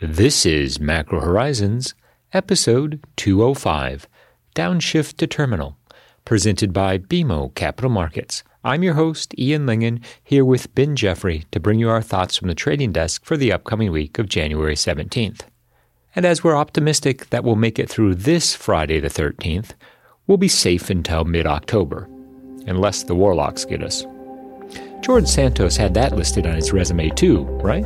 This is Macro Horizons, episode 205 Downshift to Terminal, presented by BMO Capital Markets. I'm your host, Ian Lyngen, here with Ben Jeffrey to bring you our thoughts from the trading desk for the upcoming week of January 17th. And as we're optimistic that we'll make it through this Friday the 13th, we'll be safe until mid October, unless the Warlocks get us. George Santos had that listed on his resume too, right?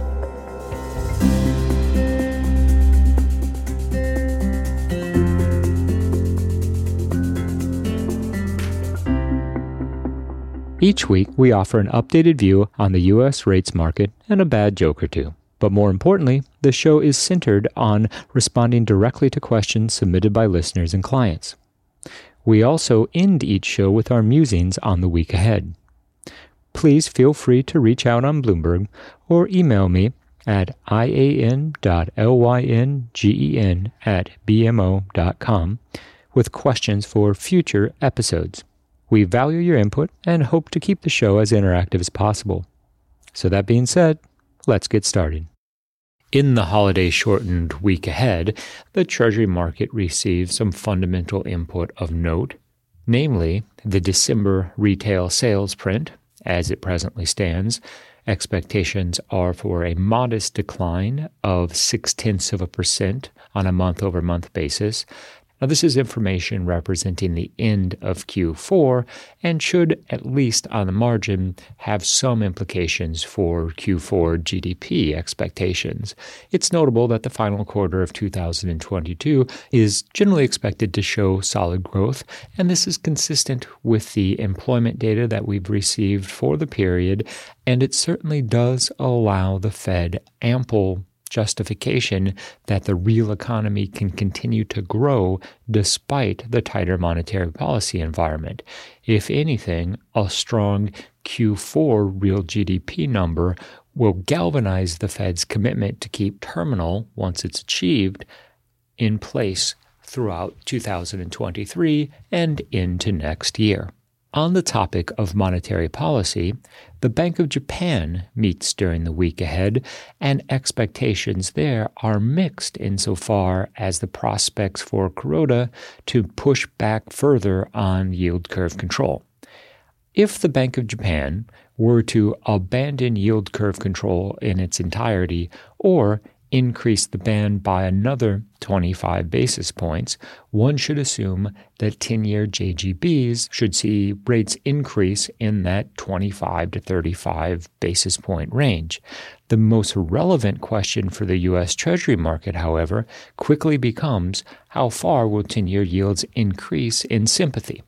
Each week, we offer an updated view on the U.S. rates market and a bad joke or two. But more importantly, the show is centered on responding directly to questions submitted by listeners and clients. We also end each show with our musings on the week ahead. Please feel free to reach out on Bloomberg or email me at ian.lyngen at bmo.com with questions for future episodes. We value your input and hope to keep the show as interactive as possible. So, that being said, let's get started. In the holiday shortened week ahead, the Treasury market received some fundamental input of note, namely the December retail sales print, as it presently stands. Expectations are for a modest decline of six tenths of a percent on a month over month basis, now, this is information representing the end of Q4 and should, at least on the margin, have some implications for Q4 GDP expectations. It's notable that the final quarter of 2022 is generally expected to show solid growth, and this is consistent with the employment data that we've received for the period, and it certainly does allow the Fed ample justification that the real economy can continue to grow despite the tighter monetary policy environment. If anything, a strong Q4 real GDP number will galvanize the Fed's commitment to keep terminal, once it's achieved, in place throughout 2023 and into next year. On the topic of monetary policy, the Bank of Japan meets during the week ahead, and expectations there are mixed insofar as the prospects for Kuroda to push back further on yield curve control. If the Bank of Japan were to abandon yield curve control in its entirety or increase the band by another 25 basis points, one should assume that 10 year JGBs should see rates increase in that 25 to 35 basis point range. The most relevant question for the U.S. Treasury market, however, quickly becomes how far will 10 year yields increase in sympathy?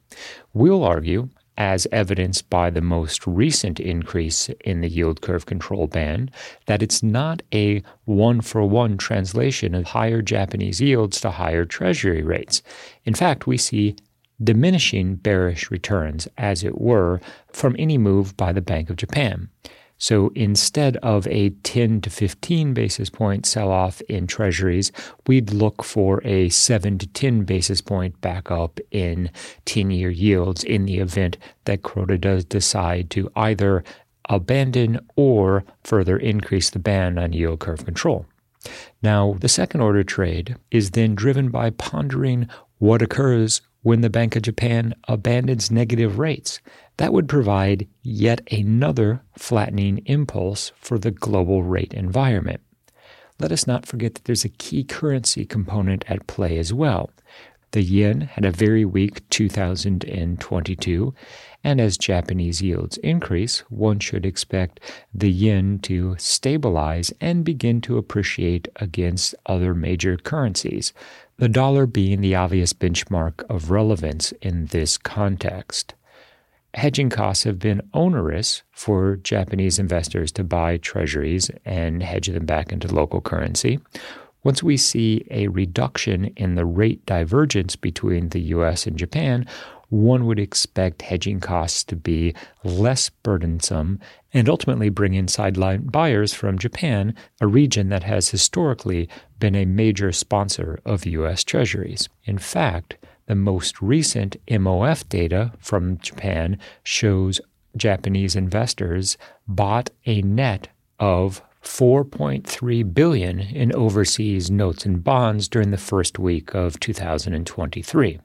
We'll argue as evidenced by the most recent increase in the yield curve control band, that it's not a one for one translation of higher Japanese yields to higher treasury rates. In fact, we see diminishing bearish returns, as it were, from any move by the Bank of Japan. So instead of a 10 to 15 basis point sell off in treasuries, we'd look for a 7 to 10 basis point back up in 10 year yields in the event that Kuroda does decide to either abandon or further increase the ban on yield curve control. Now, the second order trade is then driven by pondering what occurs when the Bank of Japan abandons negative rates. That would provide yet another flattening impulse for the global rate environment. Let us not forget that there's a key currency component at play as well. The yen had a very weak 2022, and as Japanese yields increase, one should expect the yen to stabilize and begin to appreciate against other major currencies, the dollar being the obvious benchmark of relevance in this context hedging costs have been onerous for Japanese investors to buy treasuries and hedge them back into local currency. Once we see a reduction in the rate divergence between the US and Japan, one would expect hedging costs to be less burdensome and ultimately bring in sideline buyers from Japan, a region that has historically been a major sponsor of US treasuries. In fact, the most recent MOF data from Japan shows Japanese investors bought a net of 4.3 billion in overseas notes and bonds during the first week of 2023.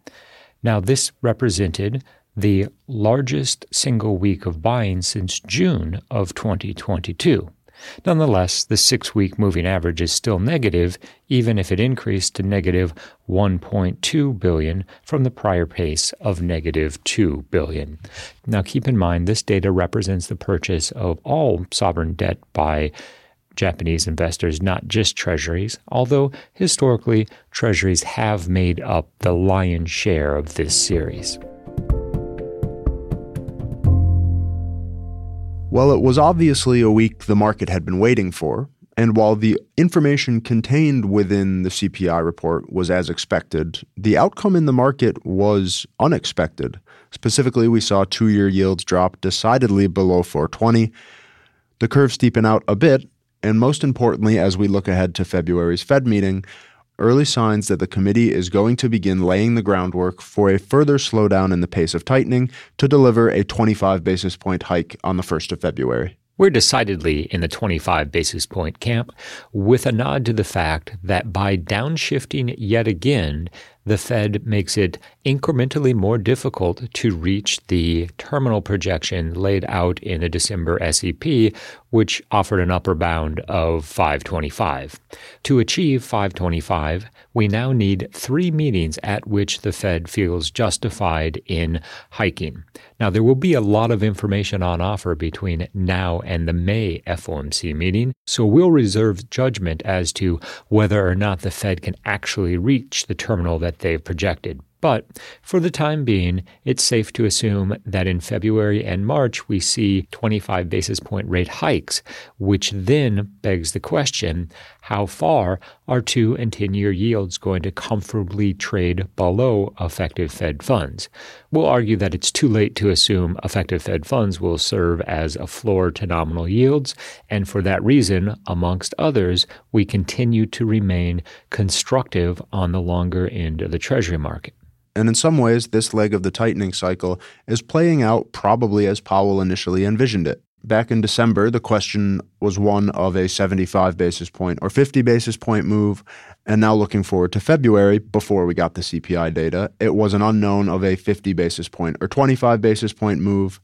Now, this represented the largest single week of buying since June of 2022. Nonetheless, the six week moving average is still negative, even if it increased to negative 1.2 billion from the prior pace of negative 2 billion. Now, keep in mind, this data represents the purchase of all sovereign debt by Japanese investors, not just treasuries, although historically treasuries have made up the lion's share of this series. Well, it was obviously a week the market had been waiting for, and while the information contained within the CPI report was as expected, the outcome in the market was unexpected. Specifically, we saw two year yields drop decidedly below 420, the curve steepen out a bit, and most importantly, as we look ahead to February's Fed meeting, early signs that the committee is going to begin laying the groundwork for a further slowdown in the pace of tightening to deliver a 25 basis point hike on the 1st of February. We're decidedly in the 25 basis point camp, with a nod to the fact that by downshifting yet again, the Fed makes it incrementally more difficult to reach the terminal projection laid out in the December SEP, which offered an upper bound of 525. To achieve 525, we now need three meetings at which the Fed feels justified in hiking. Now, there will be a lot of information on offer between now and the May FOMC meeting, so we'll reserve judgment as to whether or not the Fed can actually reach the terminal that they've projected. But for the time being, it's safe to assume that in February and March we see 25 basis point rate hikes, which then begs the question how far are two and 10 year yields going to comfortably trade below effective Fed funds? We'll argue that it's too late to assume effective Fed funds will serve as a floor to nominal yields, and for that reason, amongst others, we continue to remain constructive on the longer end of the Treasury market. And in some ways, this leg of the tightening cycle is playing out probably as Powell initially envisioned it. Back in December, the question was one of a 75 basis point or 50 basis point move. And now looking forward to February, before we got the CPI data, it was an unknown of a 50 basis point or 25 basis point move.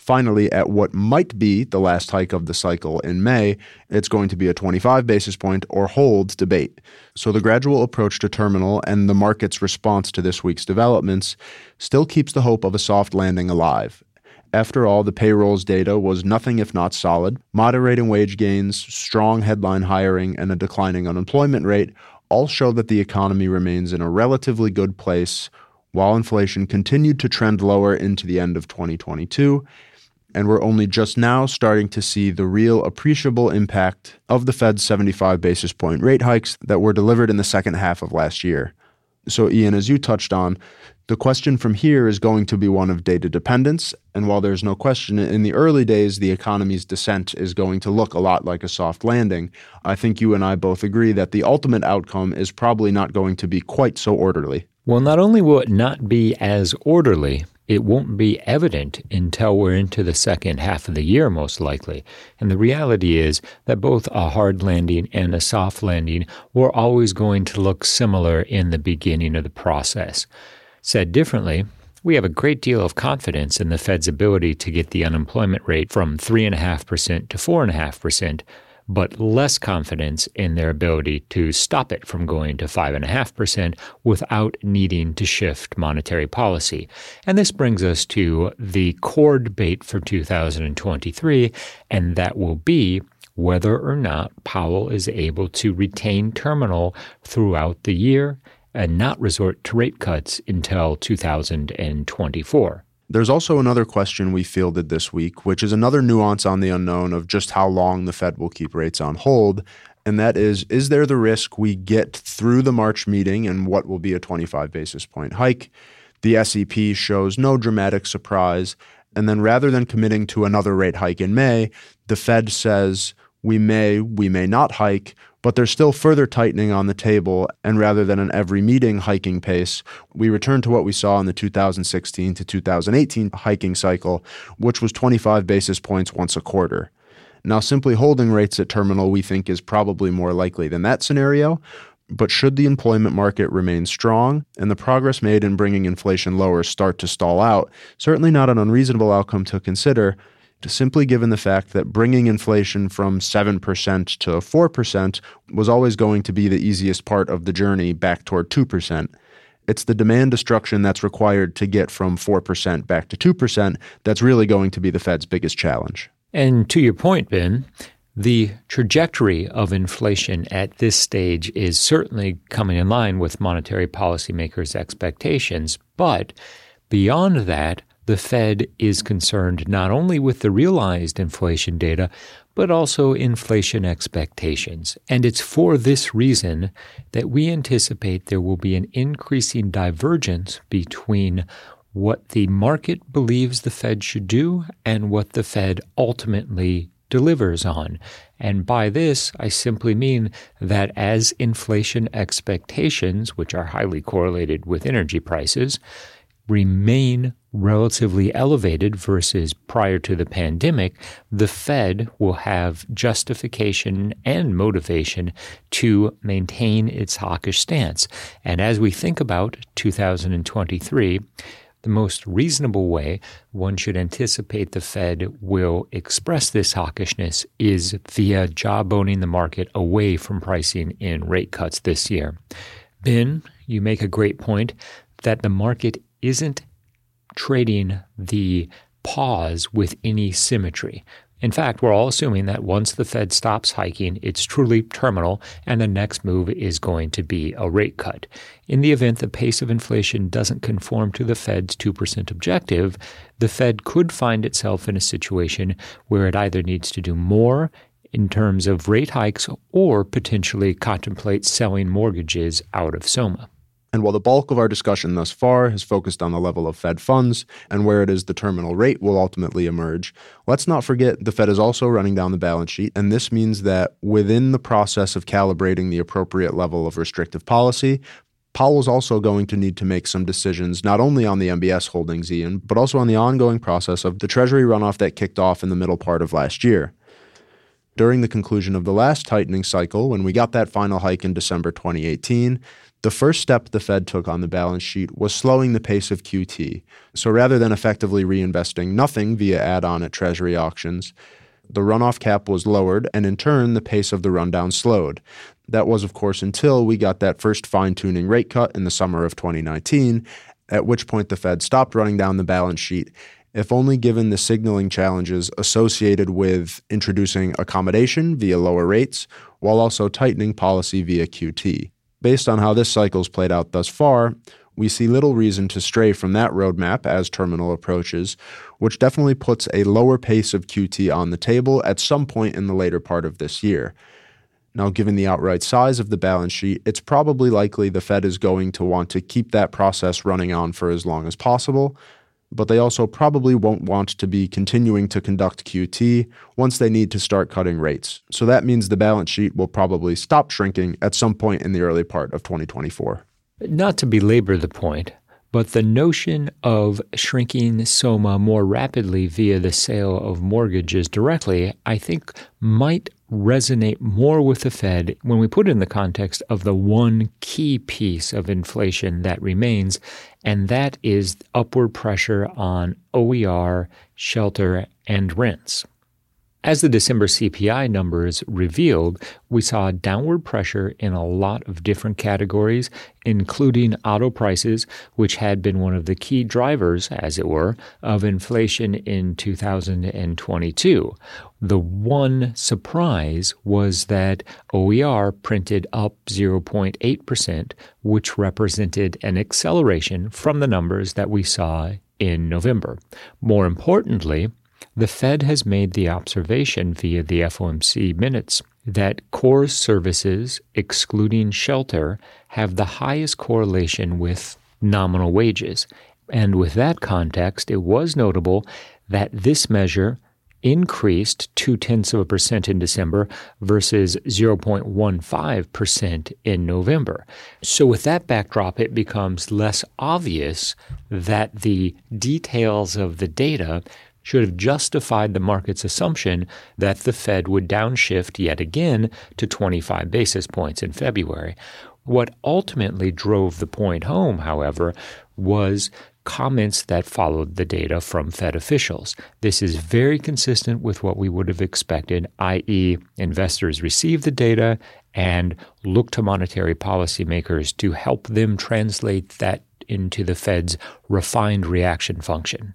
Finally, at what might be the last hike of the cycle in May, it's going to be a 25 basis point or hold debate. So the gradual approach to terminal and the market's response to this week's developments still keeps the hope of a soft landing alive. After all, the payrolls data was nothing if not solid. Moderating wage gains, strong headline hiring, and a declining unemployment rate all show that the economy remains in a relatively good place, while inflation continued to trend lower into the end of 2022 and we're only just now starting to see the real appreciable impact of the Fed's 75 basis point rate hikes that were delivered in the second half of last year. So, Ian, as you touched on, the question from here is going to be one of data dependence. And while there's no question in the early days, the economy's descent is going to look a lot like a soft landing, I think you and I both agree that the ultimate outcome is probably not going to be quite so orderly. Well, not only will it not be as orderly, it won't be evident until we're into the second half of the year, most likely. And the reality is that both a hard landing and a soft landing were always going to look similar in the beginning of the process. Said differently, we have a great deal of confidence in the Fed's ability to get the unemployment rate from 3.5% to 4.5% but less confidence in their ability to stop it from going to 5.5% without needing to shift monetary policy. And this brings us to the core debate for 2023, and that will be whether or not Powell is able to retain terminal throughout the year and not resort to rate cuts until 2024. There's also another question we fielded this week, which is another nuance on the unknown of just how long the Fed will keep rates on hold. And that is Is there the risk we get through the March meeting and what will be a 25 basis point hike? The SEP shows no dramatic surprise. And then rather than committing to another rate hike in May, the Fed says we may, we may not hike, but there's still further tightening on the table, and rather than an every meeting hiking pace, we return to what we saw in the 2016 to 2018 hiking cycle, which was 25 basis points once a quarter. Now, simply holding rates at terminal we think is probably more likely than that scenario, but should the employment market remain strong and the progress made in bringing inflation lower start to stall out, certainly not an unreasonable outcome to consider, simply given the fact that bringing inflation from 7% to 4% was always going to be the easiest part of the journey back toward 2%. It's the demand destruction that's required to get from 4% back to 2% that's really going to be the Fed's biggest challenge. And to your point, Ben, the trajectory of inflation at this stage is certainly coming in line with monetary policymakers' expectations. But beyond that, the Fed is concerned not only with the realized inflation data, but also inflation expectations. And it's for this reason that we anticipate there will be an increasing divergence between what the market believes the Fed should do and what the Fed ultimately delivers on. And by this, I simply mean that as inflation expectations, which are highly correlated with energy prices, remain relatively elevated versus prior to the pandemic, the Fed will have justification and motivation to maintain its hawkish stance. And as we think about 2023, the most reasonable way one should anticipate the Fed will express this hawkishness is via jawboning the market away from pricing in rate cuts this year. Ben, you make a great point that the market isn't trading the pause with any symmetry. In fact, we're all assuming that once the Fed stops hiking, it's truly terminal and the next move is going to be a rate cut. In the event the pace of inflation doesn't conform to the Fed's 2% objective, the Fed could find itself in a situation where it either needs to do more in terms of rate hikes or potentially contemplate selling mortgages out of SOMA. And while the bulk of our discussion thus far has focused on the level of Fed funds and where it is the terminal rate will ultimately emerge, let's not forget the Fed is also running down the balance sheet. And this means that within the process of calibrating the appropriate level of restrictive policy, Powell's also going to need to make some decisions not only on the MBS holdings, Ian, but also on the ongoing process of the Treasury runoff that kicked off in the middle part of last year. During the conclusion of the last tightening cycle, when we got that final hike in December 2018, the first step the Fed took on the balance sheet was slowing the pace of QT. So rather than effectively reinvesting nothing via add on at Treasury auctions, the runoff cap was lowered, and in turn, the pace of the rundown slowed. That was, of course, until we got that first fine tuning rate cut in the summer of 2019, at which point the Fed stopped running down the balance sheet, if only given the signaling challenges associated with introducing accommodation via lower rates, while also tightening policy via QT. Based on how this cycle's played out thus far, we see little reason to stray from that roadmap as terminal approaches, which definitely puts a lower pace of QT on the table at some point in the later part of this year. Now, given the outright size of the balance sheet, it's probably likely the Fed is going to want to keep that process running on for as long as possible, but they also probably won't want to be continuing to conduct QT once they need to start cutting rates. So that means the balance sheet will probably stop shrinking at some point in the early part of 2024. Not to belabor the point, but the notion of shrinking SOMA more rapidly via the sale of mortgages directly, I think, might resonate more with the Fed when we put it in the context of the one key piece of inflation that remains, and that is upward pressure on OER, shelter, and rents. As the December CPI numbers revealed, we saw downward pressure in a lot of different categories, including auto prices, which had been one of the key drivers, as it were, of inflation in 2022. The one surprise was that OER printed up 0.8%, which represented an acceleration from the numbers that we saw in November. More importantly, the Fed has made the observation via the FOMC minutes that core services, excluding shelter, have the highest correlation with nominal wages. And with that context, it was notable that this measure increased two tenths of a percent in December versus 0.15% in November. So, with that backdrop, it becomes less obvious that the details of the data should have justified the market's assumption that the Fed would downshift yet again to 25 basis points in February. What ultimately drove the point home, however, was comments that followed the data from Fed officials. This is very consistent with what we would have expected, i.e., investors receive the data and look to monetary policymakers to help them translate that into the Fed's refined reaction function.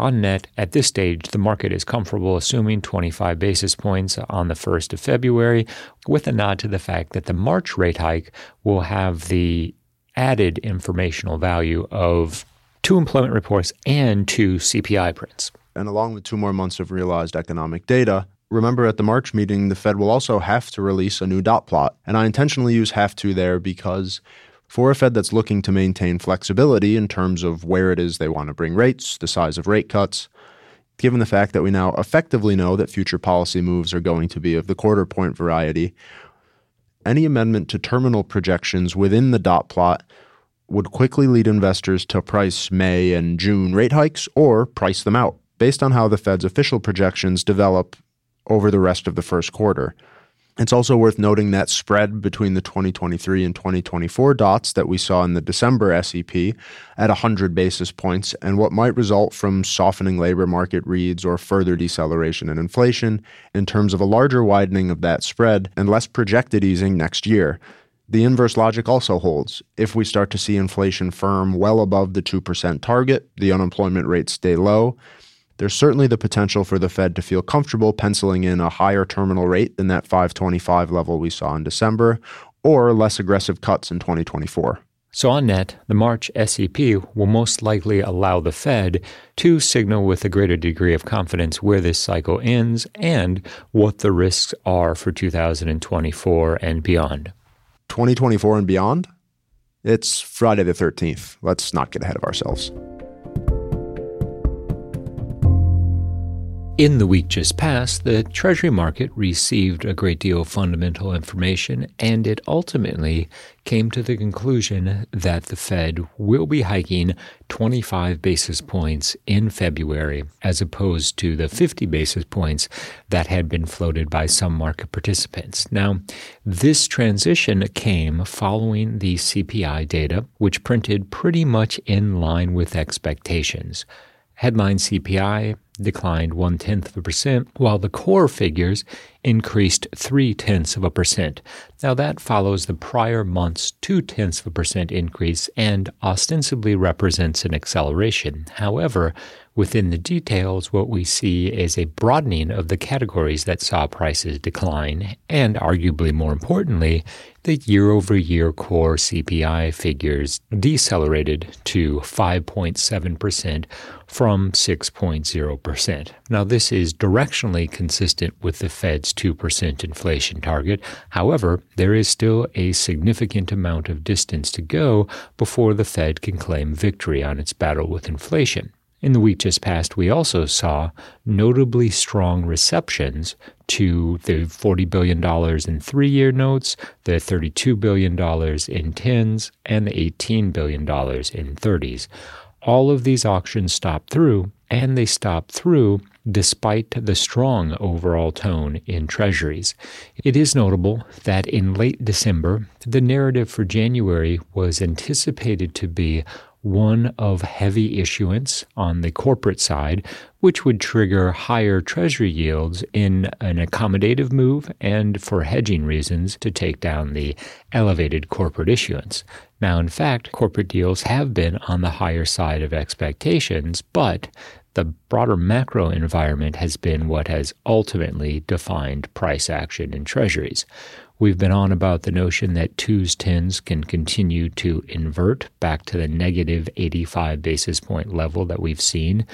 On net, at this stage, the market is comfortable assuming 25 basis points on the 1st of February, with a nod to the fact that the March rate hike will have the added informational value of two employment reports and two CPI prints. And along with two more months of realized economic data, remember at the March meeting, the Fed will also have to release a new dot plot. And I intentionally use have to there because for a Fed that's looking to maintain flexibility in terms of where it is they want to bring rates, the size of rate cuts, given the fact that we now effectively know that future policy moves are going to be of the quarter point variety, any amendment to terminal projections within the dot plot would quickly lead investors to price May and June rate hikes or price them out based on how the Fed's official projections develop over the rest of the first quarter. It's also worth noting that spread between the 2023 and 2024 dots that we saw in the December SEP at 100 basis points and what might result from softening labor market reads or further deceleration in inflation in terms of a larger widening of that spread and less projected easing next year. The inverse logic also holds. If we start to see inflation firm well above the 2% target, the unemployment rate stay low, there's certainly the potential for the Fed to feel comfortable penciling in a higher terminal rate than that 525 level we saw in December, or less aggressive cuts in 2024. So, on net, the March SEP will most likely allow the Fed to signal with a greater degree of confidence where this cycle ends and what the risks are for 2024 and beyond. 2024 and beyond? It's Friday the 13th. Let's not get ahead of ourselves. In the week just past, the Treasury market received a great deal of fundamental information, and it ultimately came to the conclusion that the Fed will be hiking 25 basis points in February, as opposed to the 50 basis points that had been floated by some market participants. Now, this transition came following the CPI data, which printed pretty much in line with expectations. Headline CPI declined one tenth of a percent, while the core figures increased three tenths of a percent. Now that follows the prior month's two tenths of a percent increase and ostensibly represents an acceleration. However, within the details, what we see is a broadening of the categories that saw prices decline, and arguably more importantly, the year over year core CPI figures decelerated to 5.7% from 6.0%. Now, this is directionally consistent with the Fed's 2% inflation target. However, there is still a significant amount of distance to go before the Fed can claim victory on its battle with inflation. In the week just past, we also saw notably strong receptions to the $40 billion in three year notes, the $32 billion in 10s, and the $18 billion in 30s. All of these auctions stopped through, and they stopped through despite the strong overall tone in treasuries. It is notable that in late December, the narrative for January was anticipated to be one of heavy issuance on the corporate side, which would trigger higher treasury yields in an accommodative move and for hedging reasons to take down the elevated corporate issuance. Now, in fact, corporate deals have been on the higher side of expectations, but the broader macro environment has been what has ultimately defined price action in treasuries. We've been on about the notion that twos tens can continue to invert back to the negative 85 basis point level that we've seen.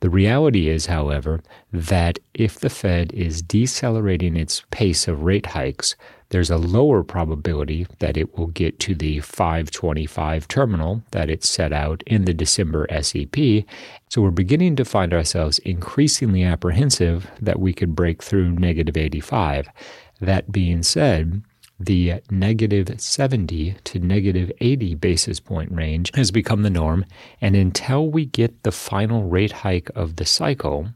The reality is, however, that if the Fed is decelerating its pace of rate hikes, there's a lower probability that it will get to the 525 terminal that it set out in the December SEP. So we're beginning to find ourselves increasingly apprehensive that we could break through negative 85. That being said, the negative 70 to negative 80 basis point range has become the norm. And until we get the final rate hike of the cycle,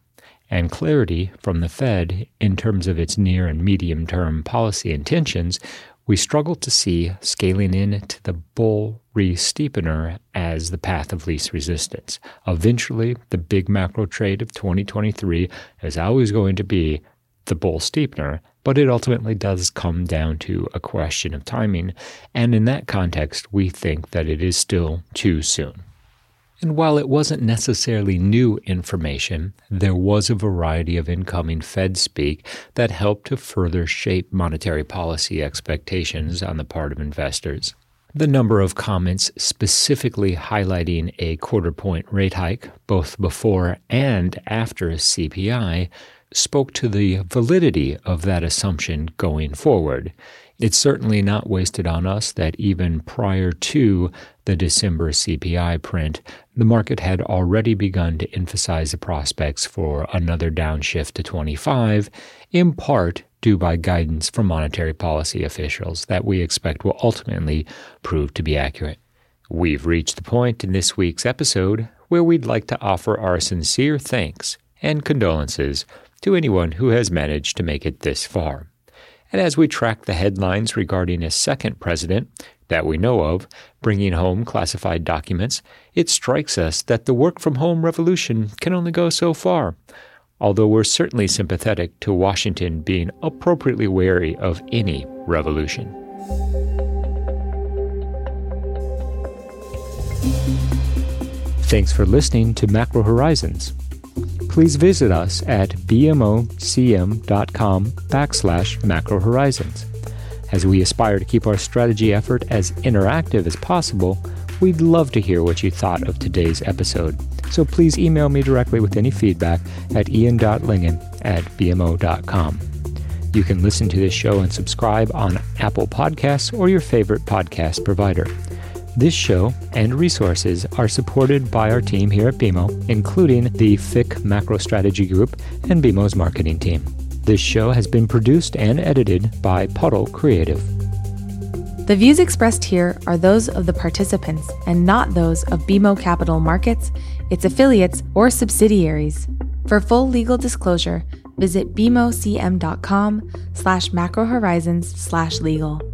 and clarity from the Fed in terms of its near and medium term policy intentions, we struggle to see scaling in to the bull re-steepener as the path of least resistance. Eventually, the big macro trade of 2023 is always going to be the bull steepener, but it ultimately does come down to a question of timing, and in that context, we think that it is still too soon. And while it wasn't necessarily new information, there was a variety of incoming Fed speak that helped to further shape monetary policy expectations on the part of investors. The number of comments specifically highlighting a quarter point rate hike, both before and after a CPI, spoke to the validity of that assumption going forward. It's certainly not wasted on us that even prior to the December CPI print, the market had already begun to emphasize the prospects for another downshift to 25, in part due by guidance from monetary policy officials that we expect will ultimately prove to be accurate. We've reached the point in this week's episode where we'd like to offer our sincere thanks and condolences to anyone who has managed to make it this far. And as we track the headlines regarding a second president that we know of bringing home classified documents, it strikes us that the work from home revolution can only go so far. Although we're certainly sympathetic to Washington being appropriately wary of any revolution. Thanks for listening to Macro Horizons please visit us at bmocm.com backslash macro horizons. As we aspire to keep our strategy effort as interactive as possible, we'd love to hear what you thought of today's episode. So please email me directly with any feedback at ian.lyngen at bmo.com. You can listen to this show and subscribe on Apple Podcasts or your favorite podcast provider. This show and resources are supported by our team here at BMO, including the FIC Macro Strategy Group and BMO's marketing team. This show has been produced and edited by Puddle Creative. The views expressed here are those of the participants and not those of BMO Capital Markets, its affiliates, or subsidiaries. For full legal disclosure, visit bmocm.com slash macrohorizons slash legal.